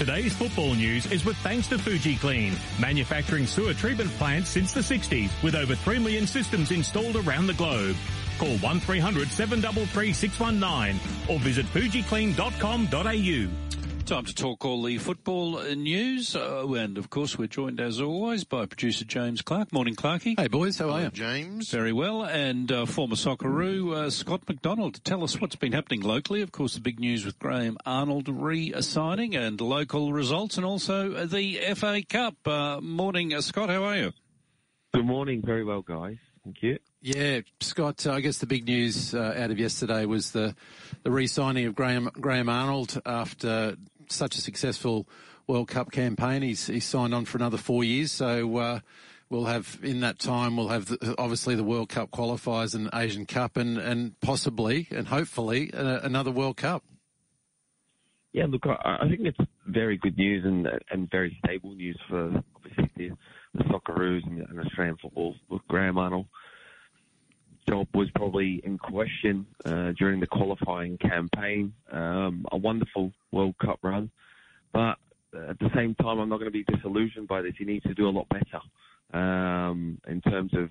Today's football news is with thanks to Fuji Clean, manufacturing sewer treatment plants since the 60s with over 3 million systems installed around the globe. Call 1300 733 619 or visit fujiclean.com.au. Time to talk all the football news. Uh, and of course, we're joined as always by producer James Clark. Morning, Clarky. Hey, boys. How are you? James. Very well. And uh, former Socceroo, uh, Scott McDonald, to tell us what's been happening locally. Of course, the big news with Graham Arnold re-signing and local results and also the FA Cup. Uh, morning, uh, Scott. How are you? Good morning. Very well, guys. Thank you. Yeah, Scott. Uh, I guess the big news uh, out of yesterday was the the re-signing of Graham Graham Arnold after such a successful World Cup campaign. He's he's signed on for another four years, so uh, we'll have in that time we'll have the, obviously the World Cup qualifiers and Asian Cup, and and possibly and hopefully uh, another World Cup. Yeah, look, I, I think it's very good news and and very stable news for obviously the, the Socceroos and, and Australian football. With Graham Arnold job was probably in question uh, during the qualifying campaign. Um, a wonderful World Cup run, but at the same time, I'm not going to be disillusioned by this. He needs to do a lot better um, in terms of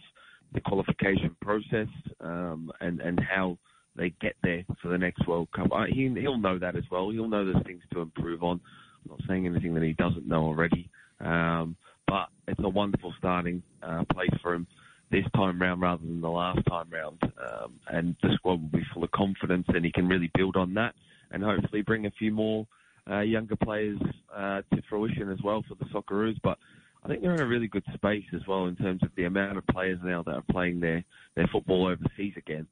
the qualification process um, and and how they get there for the next World Cup. He, he'll know that as well. He'll know there's things to improve on. I'm not saying anything that he doesn't know already, um, but it's a wonderful starting uh, place for him this time round rather than the last time round. Um, and the squad will be full of confidence and he can really build on that and hopefully bring a few more uh, younger players uh, to fruition as well for the Socceroos. But I think they're in a really good space as well in terms of the amount of players now that are playing their, their football overseas again.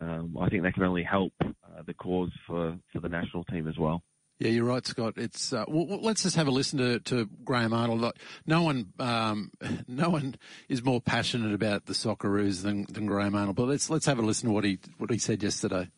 Um, I think that can only help uh, the cause for, for the national team as well. Yeah, you're right, Scott. It's uh, well, let's just have a listen to, to Graham Arnold. No one, um, no one is more passionate about the Socceroos than, than Graham Arnold. But let's let's have a listen to what he what he said yesterday.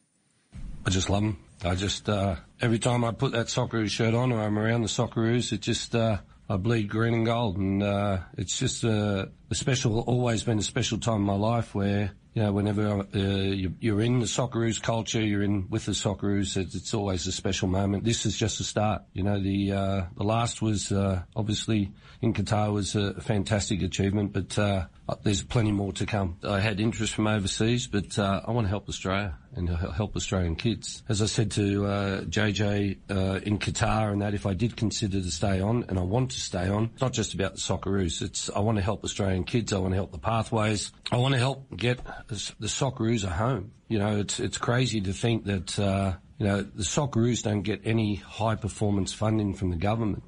I just love him. I just uh, every time I put that Socceroos shirt on or I'm around the Socceroos, it just uh, I bleed green and gold, and uh, it's just a, a special, always been a special time in my life where you know, whenever uh, you're in the Socceroos culture, you're in with the Socceroos, it's, always a special moment. This is just a start. You know, the uh, the last was uh, obviously in Qatar was a fantastic achievement, but uh, there's plenty more to come. I had interest from overseas, but uh, I want to help Australia and help Australian kids. As I said to uh, JJ uh, in Qatar, and that if I did consider to stay on, and I want to stay on, it's not just about the Socceroos. It's I want to help Australian kids. I want to help the pathways. I want to help get the Socceroos a home. You know, it's it's crazy to think that. Uh, you know, the Socceroos don't get any high performance funding from the government.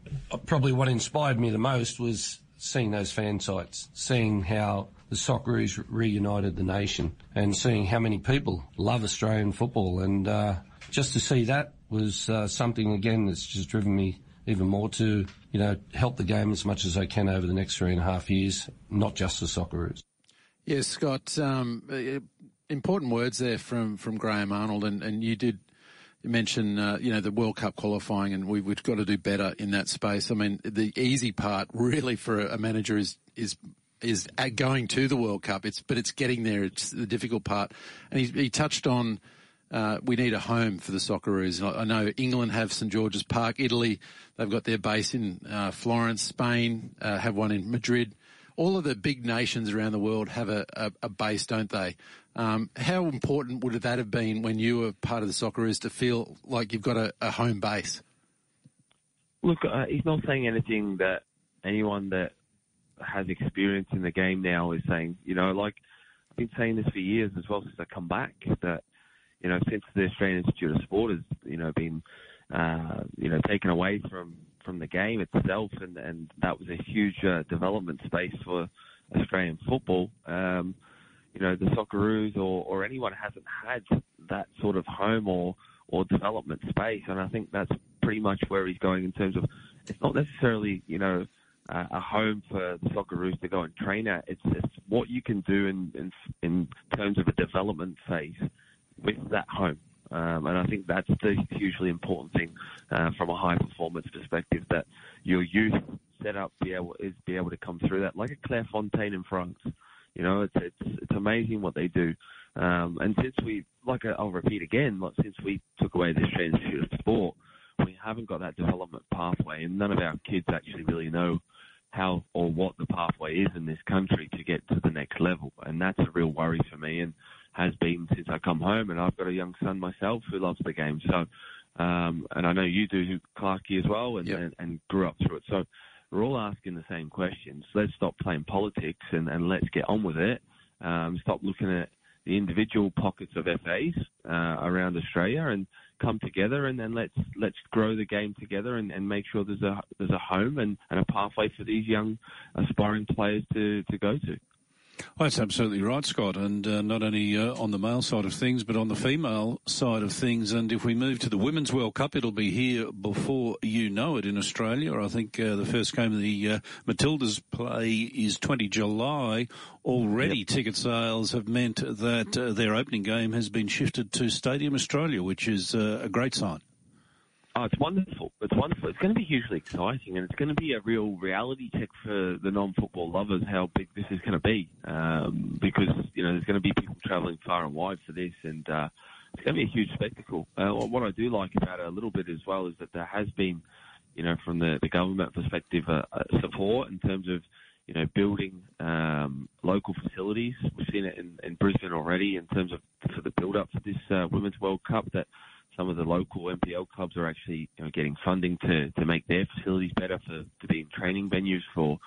Probably what inspired me the most was seeing those fan sites, seeing how the Socceroos reunited the nation, and seeing how many people love Australian football. And uh, just to see that was uh, something again that's just driven me even more to you know help the game as much as I can over the next three and a half years, not just the Socceroos. Yes, Scott. Um, important words there from from Graham Arnold, and, and you did mention, uh, you know, the World Cup qualifying, and we, have got to do better in that space. I mean, the easy part really for a manager is is is going to the World Cup. It's but it's getting there. It's the difficult part. And he, he touched on uh, we need a home for the Socceroos. I, I know England have St George's Park. Italy, they've got their base in uh, Florence. Spain uh, have one in Madrid. All of the big nations around the world have a, a, a base, don't they? Um, how important would that have been when you were part of the Socceroos to feel like you've got a, a home base? Look, uh, he's not saying anything that anyone that has experience in the game now is saying. You know, like I've been saying this for years as well since I come back. That you know, since the Australian Institute of Sport has you know been uh, you know taken away from from the game itself, and and that was a huge uh, development space for Australian football. Um, you know, the Socceroos or, or anyone hasn't had that sort of home or, or development space. And I think that's pretty much where he's going in terms of it's not necessarily, you know, uh, a home for the Socceroos to go and train at. It's, it's what you can do in, in, in terms of a development phase with that home. Um, and I think that's the hugely important thing uh, from a high performance perspective that your youth set up be able, is be able to come through that, like a Clairefontaine in France. You know, it's it's it's amazing what they do. Um, and since we, like I'll repeat again, like since we took away Australian Institute of Sport, we haven't got that development pathway, and none of our kids actually really know how or what the pathway is in this country to get to the next level, and that's a real worry for me, and has been since I come home. And I've got a young son myself who loves the game, so um, and I know you do, Clarkey, as well, and, yep. and, and grew up through it. So we're all asking the same questions. Let's stop playing politics and, and let's get on with it. Um, stop looking at the individual pockets of FAs uh, around Australia and come together and then let's let's grow the game together and, and make sure there's a there's a home and, and a pathway for these young aspiring players to, to go to. Well, that's absolutely right, Scott. And uh, not only uh, on the male side of things, but on the female side of things. And if we move to the Women's World Cup, it'll be here before you know it in Australia. I think uh, the first game of the uh, Matildas play is 20 July. Already, yep. ticket sales have meant that uh, their opening game has been shifted to Stadium Australia, which is uh, a great sign. Oh, it's wonderful. It's wonderful. It's going to be hugely exciting, and it's going to be a real reality check for the non-football lovers how big this is going to be. Um, because you know there's going to be people travelling far and wide for this, and uh, it's going to be a huge spectacle. Uh, what I do like about it a little bit as well is that there has been, you know, from the, the government perspective, uh, uh, support in terms of you know, building um, local facilities. We've seen it in, in Brisbane already in terms of for the build up for this uh, Women's World Cup that some of the local NPL clubs are actually you know, getting funding to, to make their facilities better for to be training venues for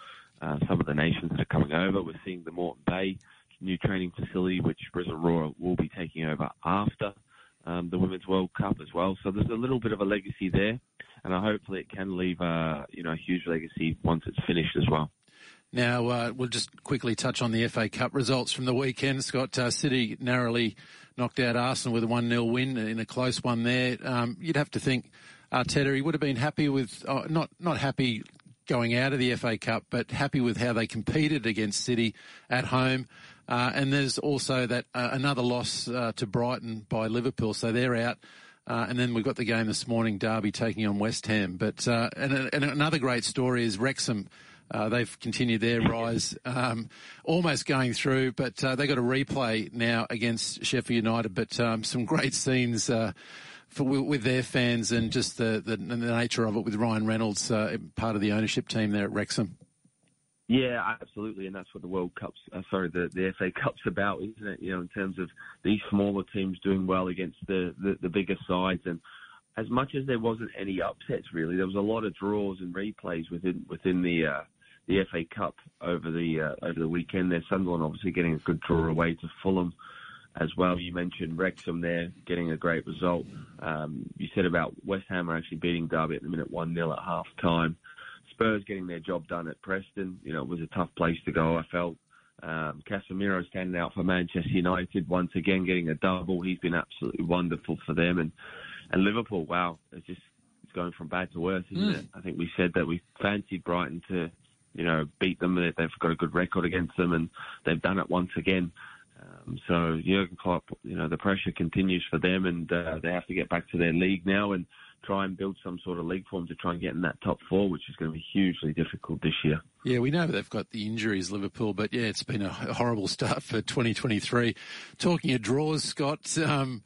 uh, some of the nations that are coming over. We're seeing the Moreton Bay new training facility, which Roar will be taking over after um, the Women's World Cup as well. So there's a little bit of a legacy there, and hopefully it can leave a you know a huge legacy once it's finished as well. Now, uh, we'll just quickly touch on the FA Cup results from the weekend. Scott uh, City narrowly knocked out Arsenal with a 1 0 win in a close one there. Um, you'd have to think Arteta, he would have been happy with, uh, not, not happy going out of the FA Cup, but happy with how they competed against City at home. Uh, and there's also that uh, another loss uh, to Brighton by Liverpool, so they're out. Uh, and then we've got the game this morning, Derby taking on West Ham. But uh, and, and, another great story is Wrexham they've continued their rise, um, almost going through, but uh, they got a replay now against Sheffield United. But um, some great scenes uh, for, with their fans and just the, the, the, nature of it with Ryan Reynolds, uh, part of the ownership team there at Wrexham. Yeah, absolutely, and that's what the World Cup's, uh, sorry, the, the FA Cup's about, isn't it? You know, in terms of these smaller teams doing well against the, the, the bigger sides, and as much as there wasn't any upsets, really, there was a lot of draws and replays within within the uh, the FA Cup over the uh, over the weekend. There, Sunderland obviously getting a good draw away to Fulham as well. You mentioned Wrexham there getting a great result. Um, you said about West Ham are actually beating Derby at the minute one 0 at half time. Spurs getting their job done at Preston. You know, it was a tough place to go. I felt. Um, Casemiro standing out for Manchester United once again, getting a double. He's been absolutely wonderful for them, and and Liverpool. Wow, it's just it's going from bad to worse, isn't mm. it? I think we said that we fancied Brighton to you know, beat them. They've got a good record against them, and they've done it once again. Um, so Jurgen Klopp, you know, the pressure continues for them, and uh, they have to get back to their league now and try and build some sort of league form to try and get in that top four, which is going to be hugely difficult this year. Yeah, we know they've got the injuries, Liverpool, but yeah, it's been a horrible start for 2023. Talking of draws, Scott. Um,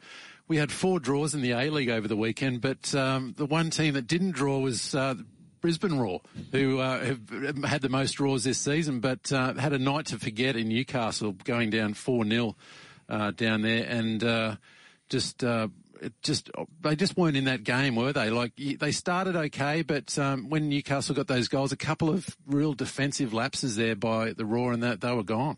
we had four draws in the A League over the weekend, but um, the one team that didn't draw was uh, Brisbane Roar, who uh, have had the most draws this season, but uh, had a night to forget in Newcastle, going down 4 0 uh, down there, and uh, just. Uh, just they just weren't in that game, were they? Like they started okay, but um, when Newcastle got those goals, a couple of real defensive lapses there by the Roar, and that they were gone.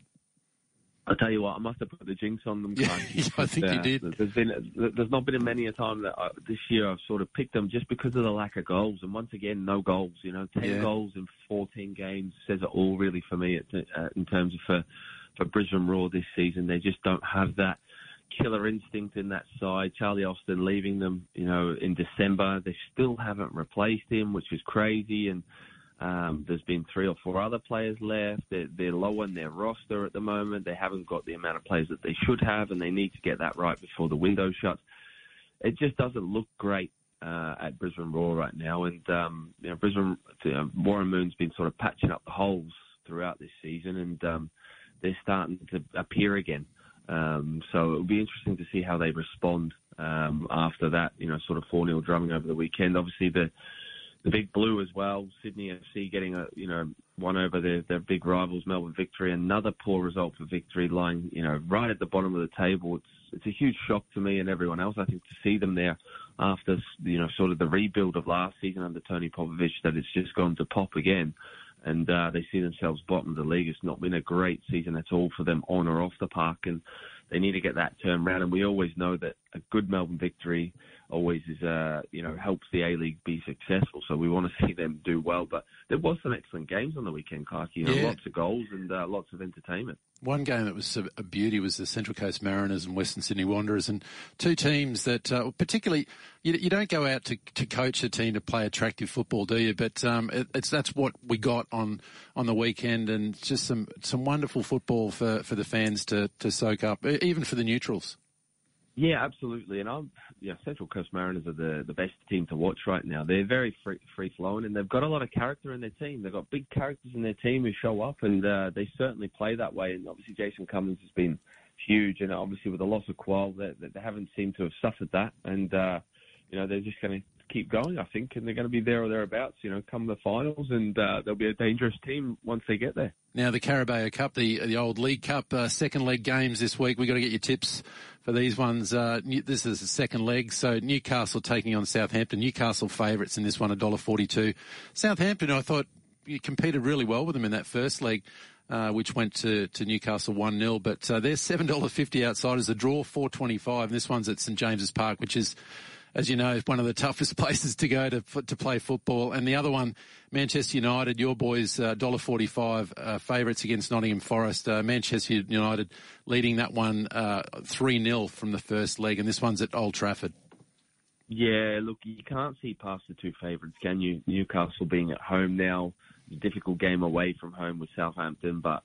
I tell you what, I must have put the jinx on them. Yeah, I think uh, you did. There's been, there's not been many a time that I, this year I've sort of picked them just because of the lack of goals. And once again, no goals. You know, ten yeah. goals in 14 games says it all really for me uh, in terms of for for Brisbane Roar this season. They just don't have that killer instinct in that side. Charlie Austin leaving them, you know, in December. They still haven't replaced him, which is crazy. And um, there's been three or four other players left. They're, they're low on their roster at the moment. They haven't got the amount of players that they should have, and they need to get that right before the window shuts. It just doesn't look great uh, at Brisbane Roar right now. And um, you know, Brisbane uh, Warren Moon's been sort of patching up the holes throughout this season, and um, they're starting to appear again. Um, so it'll be interesting to see how they respond um, after that, you know, sort of 4 0 drumming over the weekend. Obviously, the the big blue as well. Sydney FC getting a you know one over their their big rivals Melbourne Victory. Another poor result for Victory, lying you know right at the bottom of the table. It's it's a huge shock to me and everyone else. I think to see them there after you know sort of the rebuild of last season under Tony Popovic, that it's just gone to pop again. And uh, they see themselves bottom of the league. It's not been a great season at all for them on or off the park, and they need to get that turned around. And we always know that a good Melbourne victory always is, uh, you know, helps the A League be successful. So we want to see them do well. But there was some excellent games on the weekend, Clarky. You know, Yeah. lots of goals and uh, lots of entertainment. One game that was a beauty was the Central Coast Mariners and Western Sydney Wanderers, and two teams that, uh, particularly, you, you don't go out to, to coach a team to play attractive football, do you? But um, it, it's that's what we got on on the weekend, and just some some wonderful football for, for the fans to, to soak up, even for the neutrals. Yeah, absolutely. And I'm, yeah, Central Coast Mariners are the, the best team to watch right now. They're very free, free flowing and they've got a lot of character in their team. They've got big characters in their team who show up and uh, they certainly play that way. And obviously Jason Cummings has been huge and obviously with the loss of Kuol, they, they haven't seemed to have suffered that. And, uh, you know, they're just going to keep going, I think, and they're going to be there or thereabouts, you know, come the finals and uh, they'll be a dangerous team once they get there. Now the Carabao Cup, the the old League Cup, uh, second leg games this week. We've got to get your tips for these ones. Uh, New- this is the second leg, so Newcastle taking on Southampton. Newcastle favourites in this one, $1.42. Southampton, I thought you competed really well with them in that first leg. Uh, which went to, to Newcastle 1-0, but uh, they're $7.50 outsiders. The draw 4.25. This one's at St James's Park, which is as you know, it's one of the toughest places to go to to play football. And the other one, Manchester United, your boys, uh, $1.45 uh, favourites against Nottingham Forest. Uh, Manchester United leading that one uh, 3 0 from the first leg, and this one's at Old Trafford. Yeah, look, you can't see past the two favourites, can you? Newcastle being at home now, difficult game away from home with Southampton, but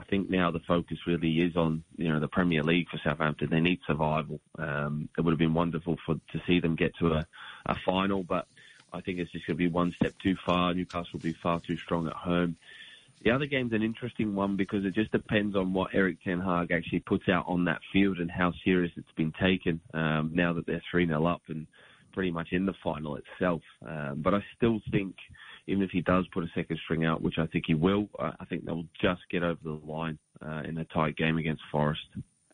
I think now the focus really is on you know the Premier League for Southampton. They need survival. Um, it would have been wonderful for to see them get to a, a final, but I think it's just going to be one step too far. Newcastle will be far too strong at home. The other game's an interesting one because it just depends on what Erik Ten Hag actually puts out on that field and how serious it's been taken um, now that they're 3 0 up and pretty much in the final itself. Um, but I still think, even if he does put a second string out, which I think he will, I think they'll just get over the line uh, in a tight game against Forest.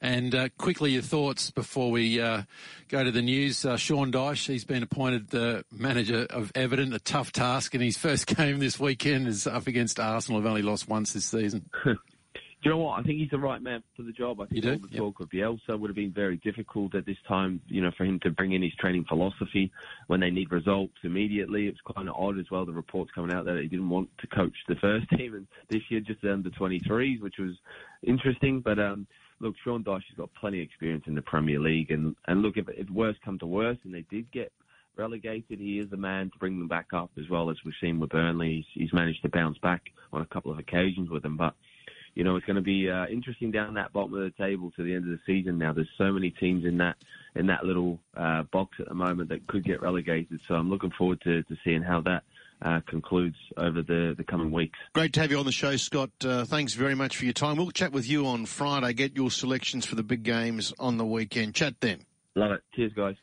And uh, quickly, your thoughts before we uh, go to the news. Uh, Sean Dyche, he's been appointed the manager of Everton. A tough task in his first game this weekend is up against Arsenal. Have only lost once this season. Do you know what? I think he's the right man for the job. I think all the Yep. talk of Bielsa would have been very difficult at this time, you know, for him to bring in his training philosophy when they need results immediately. It's kind of odd as well, the reports coming out that he didn't want to coach the first team and this year just the under 23s, which was interesting. But, um, look, Sean Dyche has got plenty of experience in the Premier League. And, and look, if, if worse come to worse and they did get relegated, he is the man to bring them back up as well as we've seen with Burnley. He's, he's managed to bounce back on a couple of occasions with them. But you know, it's going to be uh, interesting down that bottom of the table to the end of the season. Now, there's so many teams in that in that little uh, box at the moment that could get relegated. So I'm looking forward to, to seeing how that uh, concludes over the, the coming weeks. Great to have you on the show, Scott. Uh, thanks very much for your time. We'll chat with you on Friday. Get your selections for the big games on the weekend. Chat then. Love it. Cheers, guys.